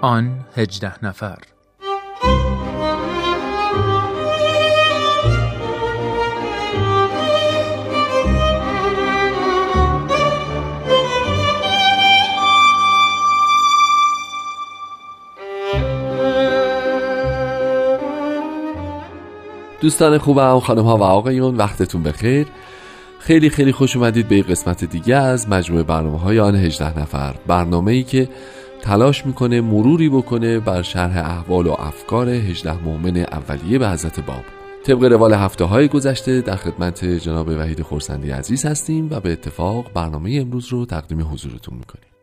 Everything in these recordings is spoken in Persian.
آن هجده نفر. دوستان خوبم خانم ها و آقایون وقتتون بخیر. خیلی خیلی خوش اومدید به قسمت دیگه از مجموعه برنامه های آن 18 نفر. برنامه ای که تلاش می‌کنه مروری بکنه بر شرح احوال و افکار 18 مؤمن اولیه به حضرت باب. طبق روال هفته های گذشته در خدمت جناب وحید خورسندی عزیز هستیم و به اتفاق برنامه امروز رو تقدیم حضورتون می‌کنیم.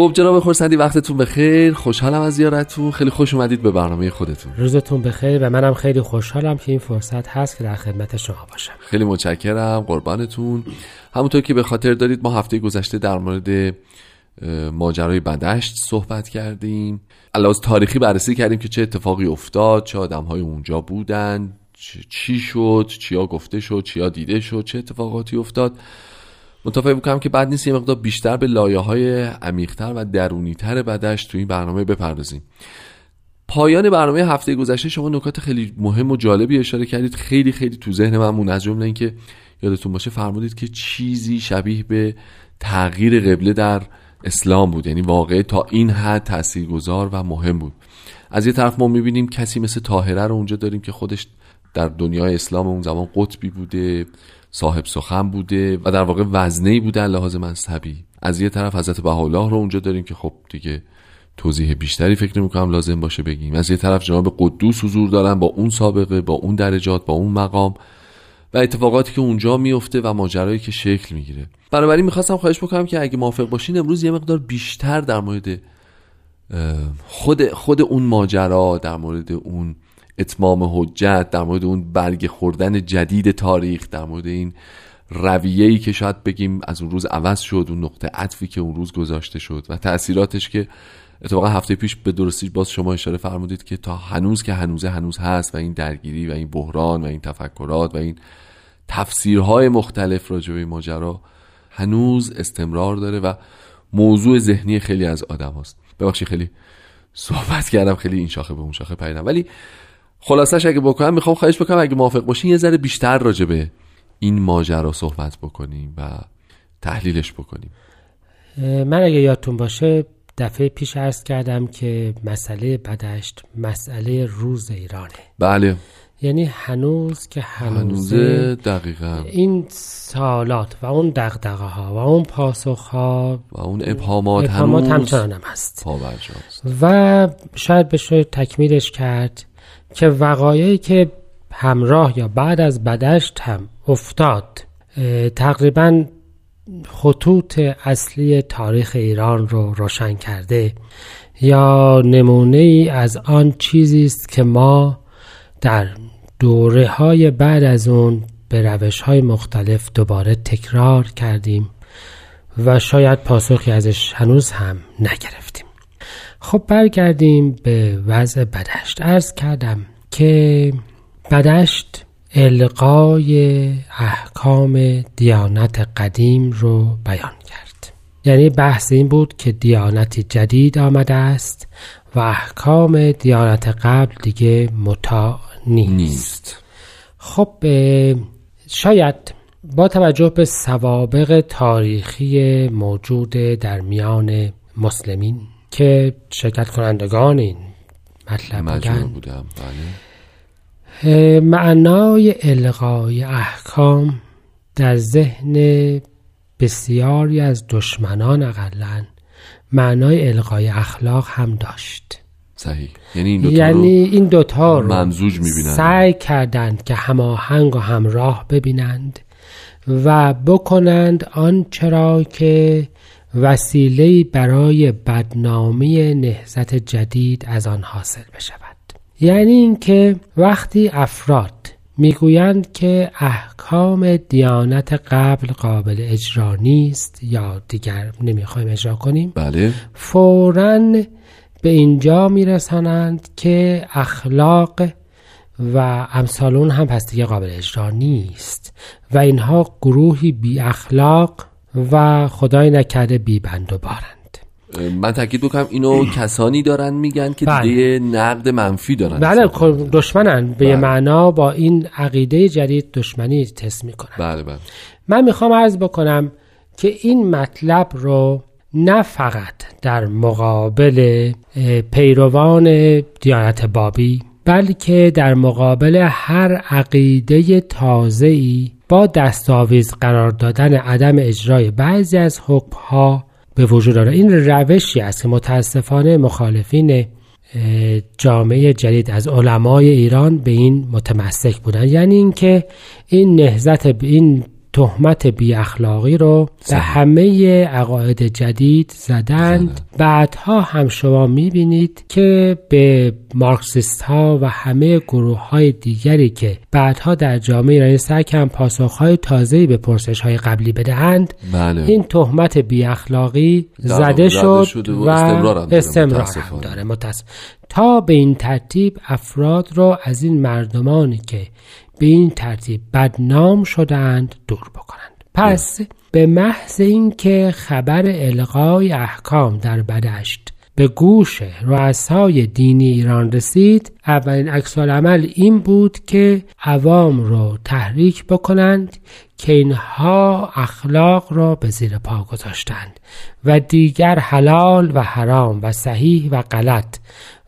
خب جناب خورسندی وقتتون بخیر. خوشحالم از زیارتتون. خیلی خوش اومدید به برنامه خودتون. روزتون بخیر و منم خیلی خوشحالم که این فرصت هست که در خدمت شما باشم. خیلی متشکرم. قربانتون. همونطور که به خاطر دارید ما هفته گذشته در مورد ماجرای بدشت صحبت کردیم. علاوه تاریخی بررسی کردیم که چه اتفاقی افتاد چه آدم های اونجا بودن چی شد چیا گفته شد چیا دیده شد چه اتفاقاتی افتاد. متفق بکنم که بعد نیست یه مقدار بیشتر به لایه های عمیقتر و درونیتر بدش تو این برنامه بپردازیم. پایان برنامه هفته گذشته شما نکات خیلی مهم و جالبی اشاره کردید. خیلی خیلی تو ذهن من مون. از جمله اینکه یادتون باشه فرمودید که چیزی شبیه به تغییر قبله در اسلام بود. یعنی واقعه تا این حد تاثیرگذار و مهم بود. از یه طرف ما می‌بینیم کسی مثل طاهره رو اونجا داریم که خودش در دنیای اسلام اون زمان قطبی بوده. صاحب سخن بوده و در واقع وزنی بوده لحاظ مذهبی. از یه طرف حضرت بهاءالله رو اونجا داریم که خب دیگه توضیح بیشتری فکر کنم لازم باشه بگیم. از یه طرف جناب قدوس حضور دارن با اون سابقه با اون درجات با اون مقام و اتفاقاتی که اونجا میفته و ماجرایی که شکل می‌گیره. بنابراین می‌خواستم خواهش بکنم که اگه موافق باشین امروز یه مقدار بیشتر در مورد خود خود اون ماجرا در مورد اون اتمام حجت در مورد اون برگ خوردن جدید تاریخ در مورد این رویه‌ای که شاید بگیم از اون روز عوض شد اون نقطه عطفی که اون روز گذاشته شد و تاثیراتش که اتفاقا هفته پیش به درستی باز شما اشاره فرمودید که تا هنوز که هنوزه هنوز هست و این درگیری و این بحران و این تفکرات و این تفسیرهای مختلف راجع به ماجرا هنوز استمرار داره و موضوع ذهنی خیلی از آدم هست ببخشید خیلی صحبت کردم خیلی این شاخه به اون شاخه پیدم ولی خلاصش اگه بکنم می‌خوام خواهش بکنم اگه موافق باشین یه ذره بیشتر راجع به این ماجرا صحبت بکنیم و تحلیلش بکنیم. من اگه یادتون باشه دفعه پیش عرض کردم که مسئله بدشت مسئله روز ایرانه. بله. یعنی هنوز که هنوزه دقیقا. این سالات و اون دقدقه ها و اون پاسخ ها و اون ابهامات, ابهامات هنوز همچنان هم هست و شاید بشه تکمیلش کرد. که وقایعی که همراه یا بعد از بدشت هم افتاد تقریبا خطوط اصلی تاریخ ایران رو روشن کرده یا نمونه ای از آن چیزی است که ما در دوره های بعد از اون به روش های مختلف دوباره تکرار کردیم و شاید پاسخی ازش هنوز هم نگرفتیم. خب برگردیم به وضع بدشت ارز کردم که بدشت القای احکام دیانت قدیم رو بیان کرد. یعنی بحث این بود که دیانتی جدید آمده است و احکام دیانت قبل دیگه متا نیست, نیست. خب شاید با توجه به سوابق تاریخی موجود در میان مسلمین که شرکت کنندگان این مطلب بودم. بله. معنای الغای احکام در ذهن بسیاری از دشمنان اقلا معنای الغای اخلاق هم داشت. صحیح. یعنی این دوتا یعنی این دوتا رو ممزوج می‌بینند سعی کردند که هماهنگ و همراه ببینند و بکنند آنچه را که وسیله برای بدنامی نهزت جدید از آن حاصل بشود. یعنی اینکه وقتی افراد می‌گویند که احکام دیانت قبل قابل اجرا نیست یا دیگر نمی‌خوایم اجرا کنیم بله. فوراً به اینجا میرسانند که اخلاق و امثال اون هم پس دیگه قابل اجرا نیست و اینها گروهی بی اخلاق و خدای نکرده بی بند و بارند. من تاکید بکنم اینو کسانی دارن میگن که بله. دیگه نقد منفی دارن بله دشمنن. به بله. معنا با این عقیده جدید دشمنی تست می‌کنن. بله بله. من می‌خوام عرض بکنم که این مطلب رو نه فقط در مقابل پیروان دیانت بابی بلکه در مقابل هر عقیده تازه‌ای با دستاویز قرار دادن عدم اجرای بعضی از حکمها به وجود آره این روشی است که متاسفانه مخالفین جامعه جدید از علمای ایران به این متمسک بودن یعنی اینکه این نهزت این تهمت بی اخلاقی رو به. همه عقاید جدید زدند بعدها هم شما می‌بینید که به مارکسیست ها و همه گروه های دیگری که بعدها در جامعه ایرانی کردن پاسخ های تازه‌ای به پرسش های قبلی بدهند بله این تهمت بی اخلاقی زده شد و و استمرار هم داره، استمرار هم متاسفانه. داره متاسف. تا به این ترتیب افراد را از این مردمانی که به این ترتیب بدنام شدند دور بکنند. پس به محض اینکه خبر القای احکام در بدشت به گوش رؤسای دینی ایران رسید اولین عکس عمل این بود که عوام رو تحریک بکنند که اینها اخلاق را به زیر پا گذاشتند و دیگر حلال و حرام و صحیح و غلط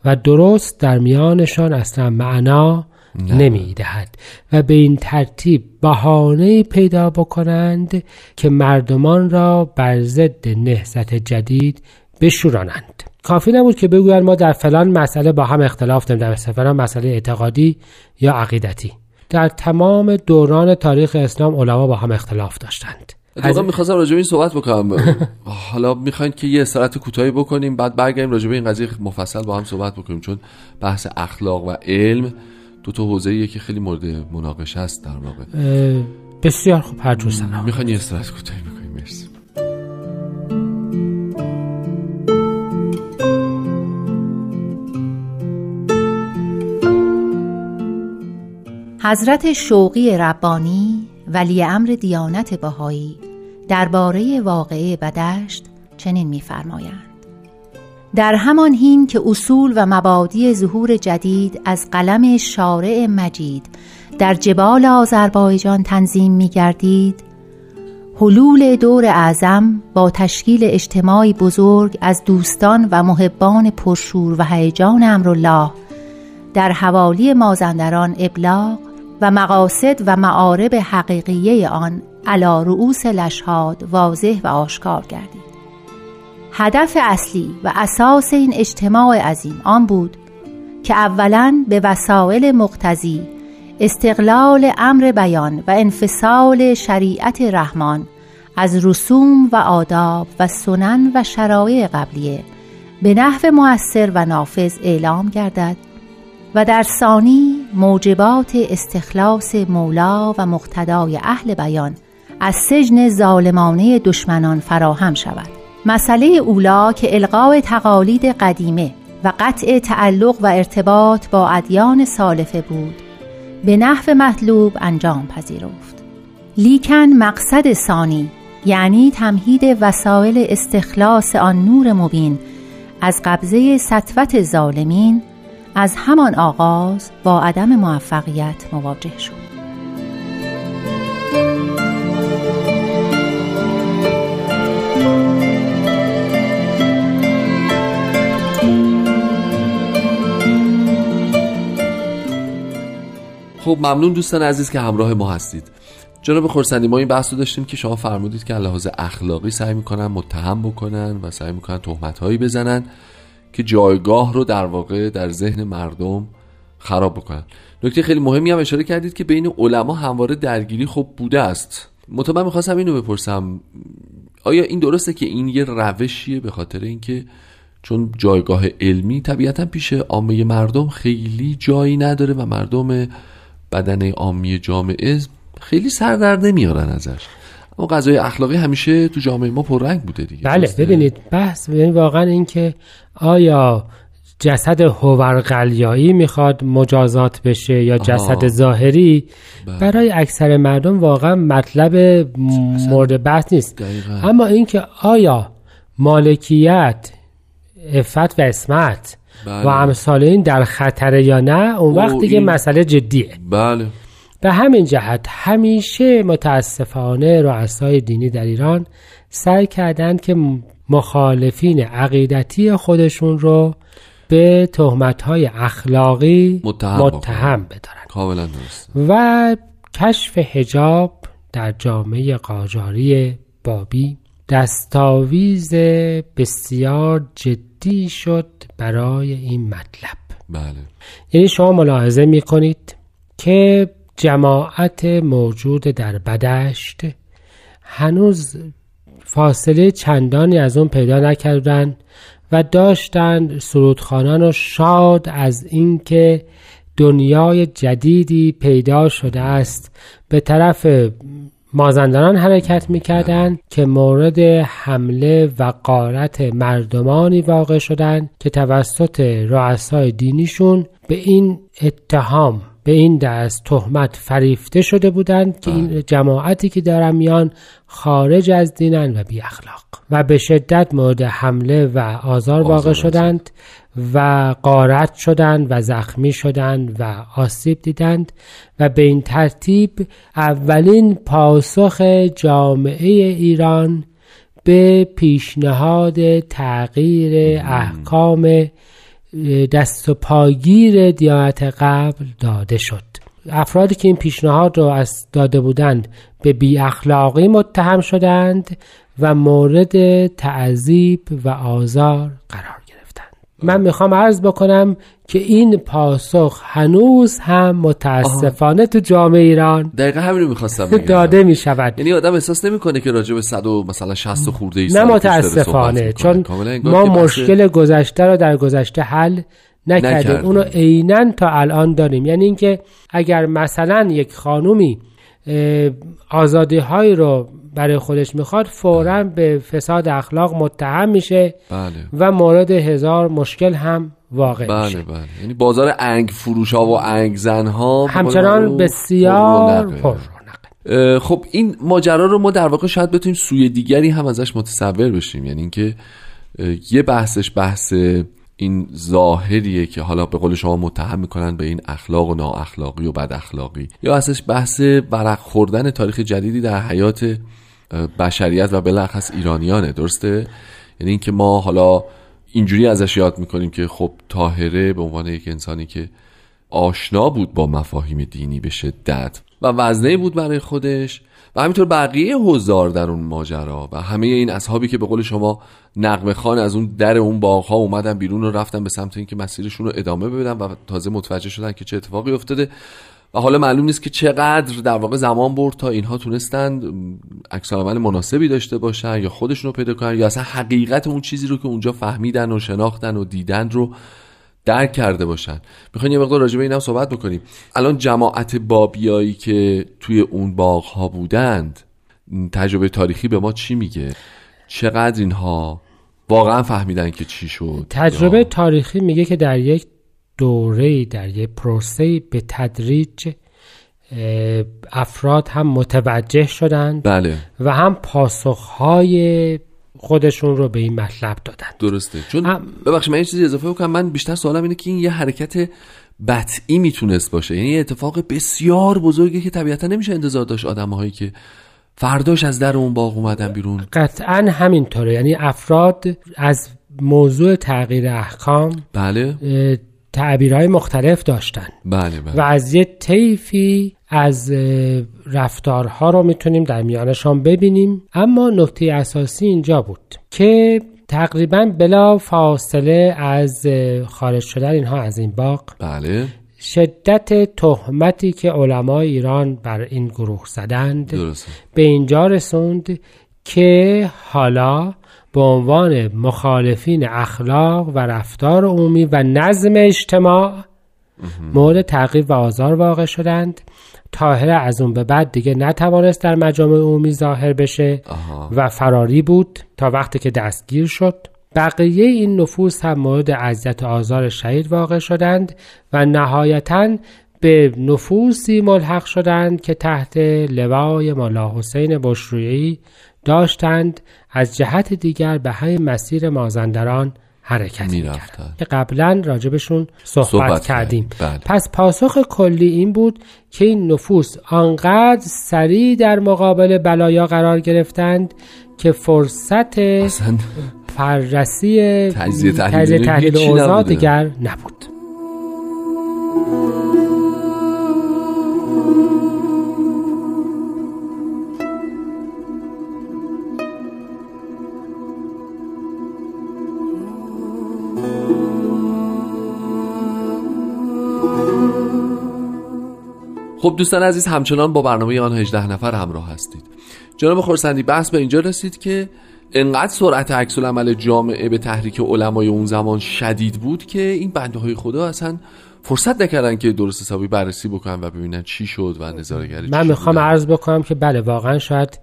و درست در میانشان اصلا معنا نمی دهد و به این ترتیب بهانه پیدا بکنند که مردمان را بر ضد نهضت جدید بشورانند. کافی نبود که بگویند ما در فلان مسئله با هم اختلاف داریم در فلان مسئله اعتقادی یا عقیدتی. در تمام دوران تاریخ اسلام علما با هم اختلاف داشتند. واقعا می‌خواستم راجع به این صحبت بکنم. حالا می‌خواین که یه استراحت کوتاهی بکنیم بعد برگردیم راجع به این قضیه مفصل با هم صحبت بکنیم چون بحث اخلاق و علم دو تا حوزه‌ایه که خیلی مورد مناقشه است در واقع. بسیار خوب هر جور سلام. می‌خواین یه استراحت کوتاهی بکنیم مرسی. حضرت شوقی ربانی ولی امر دیانت بهایی درباره واقعه بدشت چنین می‌فرمایند. در همان هین که اصول و مبادی ظهور جدید از قلم شارع مجید در جبال آذربایجان تنظیم می گردید حلول دور اعظم با تشکیل اجتماعی بزرگ از دوستان و محبان پرشور و هیجان امرالله در حوالی مازندران ابلاغ و مقاصد و معارب حقیقیه آن علا رؤوس لشهاد واضح و آشکار گردید. هدف اصلی و اساس این اجتماع عظیم آن بود که اولا به وسایل مقتضی استقلال امر بیان و انفصال شریعت رحمان از رسوم و آداب و سنن و شرایع قبلیه به نحو مؤثر و نافذ اعلام گردد و در ثانی موجبات استخلاص مولا و مقتدای اهل بیان از سجن ظالمانه دشمنان فراهم شود. مسئله اولا که القاء تقالید قدیمه و قطع تعلق و ارتباط با ادیان سالفه بود. به نحو مطلوب انجام پذیرفت. لیکن مقصد ثانی یعنی تمهید وسایل استخلاص آن نور مبین از قبضه سطوت ظالمین از همان آغاز با عدم موفقیت مواجه شد. خب ممنون دوستان عزیز که همراه ما هستید. جناب خورسندی ما این بحث رو داشتیم که شما فرمودید که لحاظ اخلاقی سعی می‌کنن متهم بکنن و سعی می‌کنن تهمت هایی بزنن که جایگاه رو در واقع در ذهن مردم خراب بکنن. نکته خیلی مهمی هم اشاره کردید که بین علما همواره درگیری خب بوده است. مطمئن می‌خواستم اینو بپرسم. آیا این درسته که این یه روشیه به خاطر اینکه چون جایگاه علمی طبیعتا پیش عامه مردم خیلی جایی نداره و مردم بدن عامی جامعه خیلی سر در نمیارن ازش اما قضای اخلاقی همیشه تو جامعه ما پررنگ بوده دیگه بله درسته؟ ببینید بحث یعنی واقعا این که آیا جسد هوورقلیایی می‌خواد مجازات بشه یا جسد ظاهری بله. برای اکثر مردم واقعا مطلب مورد بحث نیست دقیقاً. اما اینکه آیا مالکیت افت و اسمت بله. و امثال این در خطره یا نه اون او وقت دیگه این- مسئله جدیه. بله. به همین جهت همیشه متاسفانه رؤسای دینی در ایران سعی کردند که مخالفین عقیدتی خودشون رو به تهمت‌های اخلاقی متهم متهم بدارن. کاملا درست و کشف حجاب در جامعه قاجاری بابی دستاویز بسیار جدی شد برای این مطلب. بله. یعنی شما ملاحظه می کنید که جماعت موجود در بدشت هنوز فاصله چندانی از اون پیدا نکردن و داشتند سرودخانان رو شاد از اینکه دنیای جدیدی پیدا شده است. به طرف مازندران حرکت می‌کردند که مورد حمله و قارت مردمانی واقع شدند که توسط رؤسای دینیشون به این اتهام به این دست تهمت فریفته شده بودند که این جماعتی که دارن میان خارج از دینن و بی اخلاق. و به شدت مورد حمله و آزار واقع شدند و قارت شدند و زخمی شدند و آسیب دیدند و به این ترتیب اولین پاسخ جامعه ایران به پیشنهاد تغییر احکام دست و پاگیر دیانت قبل داده شد. افرادی که این پیشنهاد را از داده بودند به بی اخلاقی متهم شدند و مورد تعذیب و آزار قرار من می‌خوام عرض بکنم که این پاسخ هنوز هم متاسفانه تو جامعه ایران دقیقا همین می‌خواستم بگم. داده می شود یعنی آدم احساس نمی‌کنه که راجع به 100 و مثلا 60 خورده ای نه متاسفانه. چون ما مشکل گذشته رو در گذشته حل نکردیم. نکردیم. اونو عینا تا الان داریم. یعنی اینکه اگر مثلا یک خانومی آزادی هایی رو برای خودش می‌خواد فورا به فساد اخلاق متهم میشه بله. و مورد هزار مشکل هم واقع میشه. بله. بله یعنی بازار انگ فروش ها و انگ زن ها همچنان بسیار پر خب این ماجرا رو ما در واقع شاید بتونیم سوی دیگری هم ازش متصور بشیم. یعنی اینکه یه بحثش بحث این ظاهریه که حالا به قول شما متهم می‌کنن به این اخلاق و نااخلاقی و بد اخلاقی یا اصلش بحث ورق خوردن تاریخ جدیدی در حیات بشریت و بالاخص ایرانیانه درسته؟ یعنی اینکه ما حالا اینجوری ازش یاد می‌کنیم که خب طاهره به عنوان یک انسانی که آشنا بود با مفاهیم دینی به شدت و وزنه بود برای خودش و همینطور بقیه حضار در اون ماجرا و همه این اصحابی که به قول شما نقمه خان از اون در اون باغ ها اومدن بیرون و رفتن به سمت اینکه مسیرشون رو ادامه بدن و تازه متوجه شدن که چه اتفاقی افتاده. و حالا معلوم نیست که چقدر در واقع زمان برد تا اینها تونستند عکس عمل مناسبی داشته باشن یا خودشون رو پیدا کنن یا اصلا حقیقت اون چیزی رو که اونجا فهمیدن و شناختن و دیدن رو درک کرده باشن. می‌خوایم یه مقدار راجع به اینم صحبت بکنیم. الان جماعت بابیایی که توی اون باغ ها بودند تجربه تاریخی به ما چی میگه؟ چقدر اینها واقعا فهمیدن که چی شد؟ تجربه یا- تاریخی میگه که در یک دوره در یک پروسه به تدریج افراد هم متوجه شدند بله. و هم پاسخهای خودشون رو به این مطلب دادن. درسته. چون ام- ببخشید من یه چیزی اضافه بکنم. من بیشتر سوالم اینه که این یه حرکت بطعی می‌تونست باشه. یعنی یه اتفاق بسیار بزرگی که طبیعتا نمیشه انتظار داشت آدمهایی که فرداش از در اون باغ اومدن بیرون. قطعا همینطوره. یعنی افراد از موضوع تغییر احکام بله. تعبیرهای مختلف داشتن. بله بله. و از یه طیفی از رفتارها رو می‌تونیم در میانشان ببینیم. اما نکته اساسی اینجا بود که تقریبا بلا فاصله از خارج شدن اینها از این باغ بله. شدت تهمتی که علمای ایران بر این گروه زدند درسته. به اینجا رسوند که حالا به عنوان مخالفین اخلاق و رفتار عمومی و نظم اجتماع مورد تعقیب و آزار واقع شدند. طاهره از اون به بعد دیگه نتوانست در مجامع عمومی ظاهر بشه آها. و فراری بود تا وقتی که دستگیر شد. بقیه این نفوس هم مورد اذیت و آزار شهید واقع شدند و نهایتا به نفوسی ملحق شدند که تحت لوای ملا حسین بشرویی داشتند از جهت دیگر به همین مسیر مازندران حرکت می‌کردند. که قبلا راجبشون صحبت, صحبت کردیم. بله. پس پاسخ کلی این بود که این نفوس آنقدر سریع در مقابل بلایا قرار گرفتند که فرصت فررسی تجزیه تحلیل اوضاع دیگر نبود. خب دوستان عزیز همچنان با برنامه آن 18 نفر همراه هستید. جناب خورسندی بحث به اینجا رسید که انقدر سرعت عکس عمل جامعه به تحریک علمای اون زمان شدید بود که این بنده های خدا اصلا فرصت نکردن که درست حسابی بررسی بکنن و ببینن چی شد و نظارگری من می‌خوام عرض بکنم که بله واقعا شاید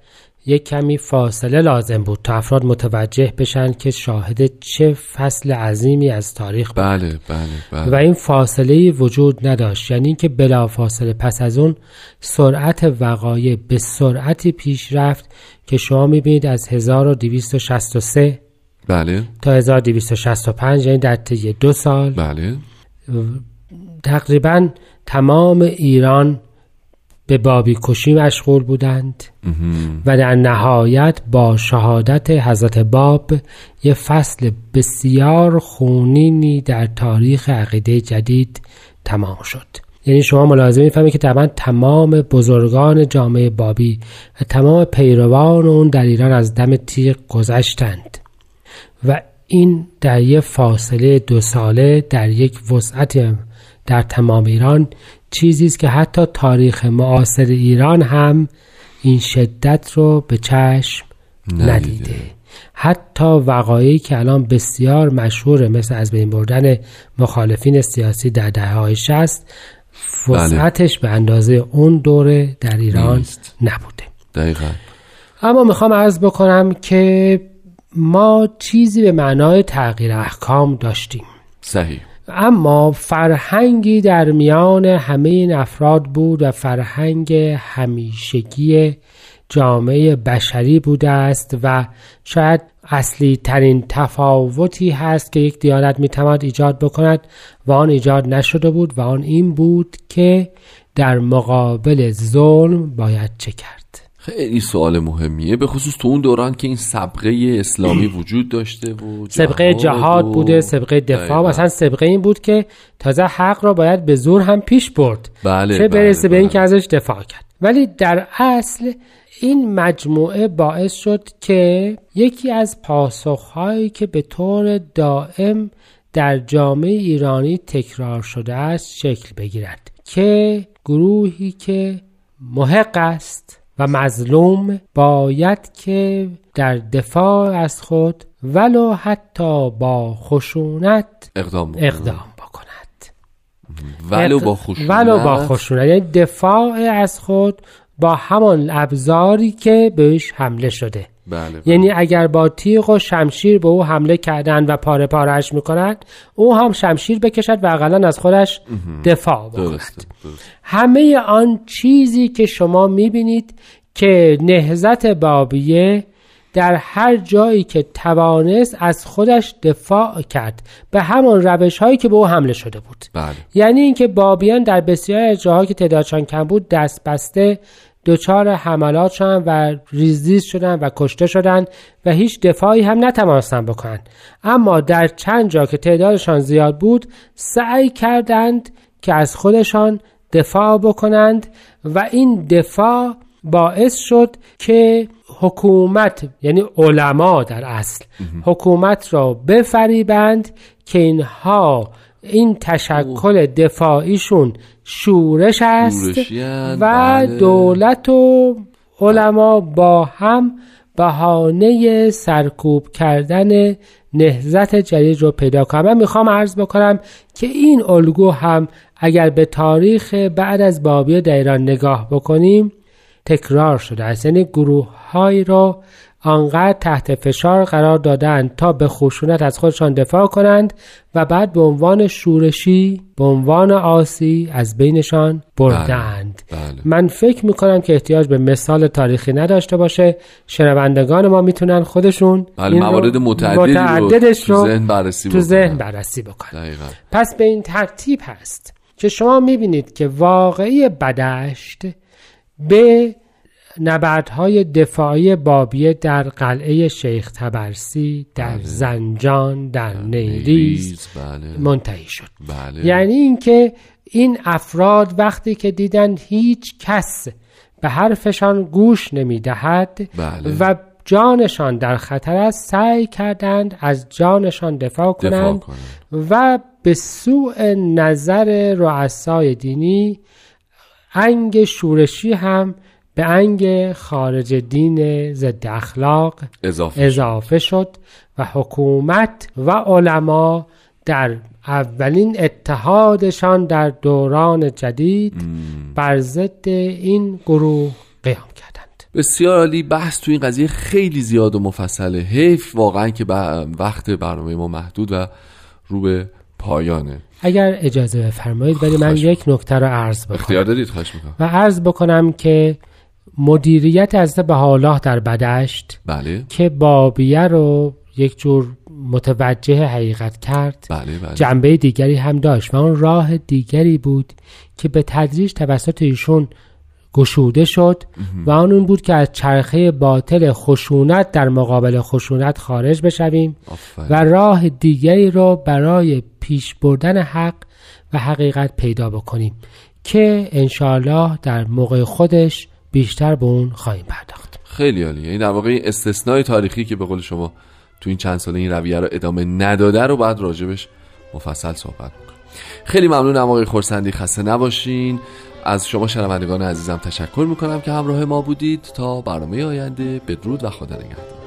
یک کمی فاصله لازم بود تا افراد متوجه بشن که شاهد چه فصل عظیمی از تاریخ بود. بله بله بله. و این فاصله وجود نداشت. یعنی اینکه بلا فاصله پس از اون سرعت وقایع به سرعتی پیش رفت که شما می‌بینید از 1263 بله. تا 1265 یعنی در طی دو سال. بله. تقریبا تمام ایران به بابی کشی مشغول بودند و در نهایت با شهادت حضرت باب یه فصل بسیار خونینی در تاریخ عقیده جدید تمام شد. یعنی شما ملاحظه می‌فهمید که طبعا تمام بزرگان جامعه بابی و تمام پیروان اون در ایران از دم تیغ گذشتند و این در یک فاصله دو ساله در یک وسعت در تمام ایران چیزی است که حتی تاریخ معاصر ایران هم این شدت رو به چشم ندیده, حتی وقایعی که الان بسیار مشهوره مثل از بین بردن مخالفین سیاسی در دهه های شست وسعتش به اندازه اون دوره در ایران نبوده. دقیقا. اما می‌خوام عرض بکنم که ما چیزی به معنای تغییر احکام داشتیم. صحیح. اما فرهنگی در میان همه این افراد بود و فرهنگ همیشگی جامعه بشری بوده است و شاید اصلی ترین تفاوتی هست که یک دیانت می‌تواند ایجاد بکند و آن ایجاد نشده بود و آن این بود که در مقابل ظلم باید چه کرد. خیلی سوال مهمیه به خصوص تو اون دوران که این سبقه اسلامی وجود داشته بود سبقه جهاد بوده سبقه دفاع مثلا سبقه این بود که تازه حق را باید به زور هم پیش برد بله چه برسه بله به اینکه ازش دفاع کرد. ولی در اصل این مجموعه باعث شد که یکی از پاسخهایی که به طور دائم در جامعه ایرانی تکرار شده است شکل بگیرد که گروهی که محق است و مظلوم باید که در دفاع از خود ولو حتی با خشونت اقدام, اقدام بکند. ولو با خشونت. ولو با خشونت. یعنی دفاع از خود با همان ابزاری که بهش حمله شده. بله, بله. یعنی اگر با تیغ و شمشیر به او حمله کردن و پاره پارهش می‌کنند او هم شمشیر بکشد و اقلا از خودش دفاع بکند همه آن چیزی که شما می‌بینید که نهزت بابیه در هر جایی که توانست از خودش دفاع کرد به همان روش هایی که به او حمله شده بود بله. یعنی اینکه بابیان در بسیاری از جاهایی که تعدادشان کم بود دست بسته دچار حملات شدن و ریزدیز شدن و کشته شدن و هیچ دفاعی هم نتوانستن بکنند اما در چند جا که تعدادشان زیاد بود سعی کردند که از خودشان دفاع بکنند و این دفاع باعث شد که حکومت یعنی علما در اصل حکومت را بفریبند که اینها این تشکل دفاعیشون شورش است و بله. دولت و علما با هم بهانه سرکوب کردن نهزت جدید رو پیدا کنم من می‌خوام عرض بکنم که این الگو هم اگر به تاریخ بعد از بابی در ایران نگاه بکنیم تکرار شده است یعنی گروه های را آنقدر تحت فشار قرار دادند تا به خشونت از خودشان دفاع کنند و بعد به عنوان شورشی به عنوان آسی از بینشان بردند بله. من فکر می‌کنم که احتیاج به مثال تاریخی نداشته باشه شنوندگان ما می‌تونن خودشون بله این رو- موارد متعددی رو متعددش بررسی تو. ذهن بررسی بکنن پس به این ترتیب هست که شما می‌بینید که واقعی بدشت به نبردهای دفاعی بابیه در قلعه شیخ تبرسی در بله. زنجان در نیریز نیریز بله منتهی شد بله یعنی اینکه این افراد وقتی که دیدن هیچ کس به حرفشان گوش نمی‌دهد بله. و جانشان در خطر است سعی کردند از جانشان دفاع دفاع کنند کنن و به سوء نظر رؤسای دینی انگ شورشی هم به انگ خارج دین ضد اخلاق اضافه اضافه شد و حکومت و علما در اولین اتحادشان در دوران جدید بر ضد این گروه قیام کردند. بسیار عالی. بحث تو این قضیه خیلی زیاد و مفصله. حیف واقعا که با- وقت برنامه ما محدود و رو به پایانه. اگر اجازه بفرمایید ولی من یک نکته رو عرض بکنم. اختیار دارید؟ خواهش می‌کنم. و عرض بکنم که مدیریت از الله در بدشت بله. که بابیه رو یک جور متوجه حقیقت کرد. بله بله. جنبه دیگری هم داشت و اون راه دیگری بود که به تدریج توسط ایشون گشوده شد و آن اون بود که از چرخه باطل خشونت در مقابل خشونت خارج بشویم. و راه دیگری رو برای پیش بردن حق و حقیقت پیدا بکنیم که انشاالله در موقع خودش بیشتر به اون خواهیم پرداخت. خیلی عالی یعنی در واقع این استثنای تاریخی که به قول شما تو این چند ساله این رویه رو ادامه نداده رو بعد راجبش مفصل صحبت بکنیم خیلی ممنونم آقای خورسندی خسته نباشین. از شما شنوندگان عزیزم تشکر می‌کنم که همراه ما بودید. تا برنامه آینده بدرود و خدا نگهدار.